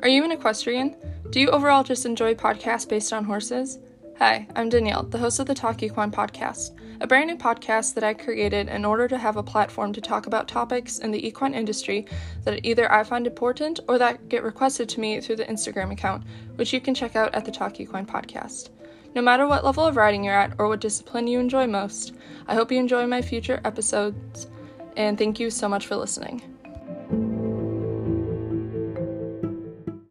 Are you an equestrian? Do you overall just enjoy podcasts based on horses? Hi, I'm Danielle, the host of the Talk Equine podcast, a brand new podcast that I created in order to have a platform to talk about topics in the equine industry that either I find important or that get requested to me through the Instagram account, which you can check out at the Talk Equine podcast. No matter what level of riding you're at or what discipline you enjoy most, I hope you enjoy my future episodes, and thank you so much for listening.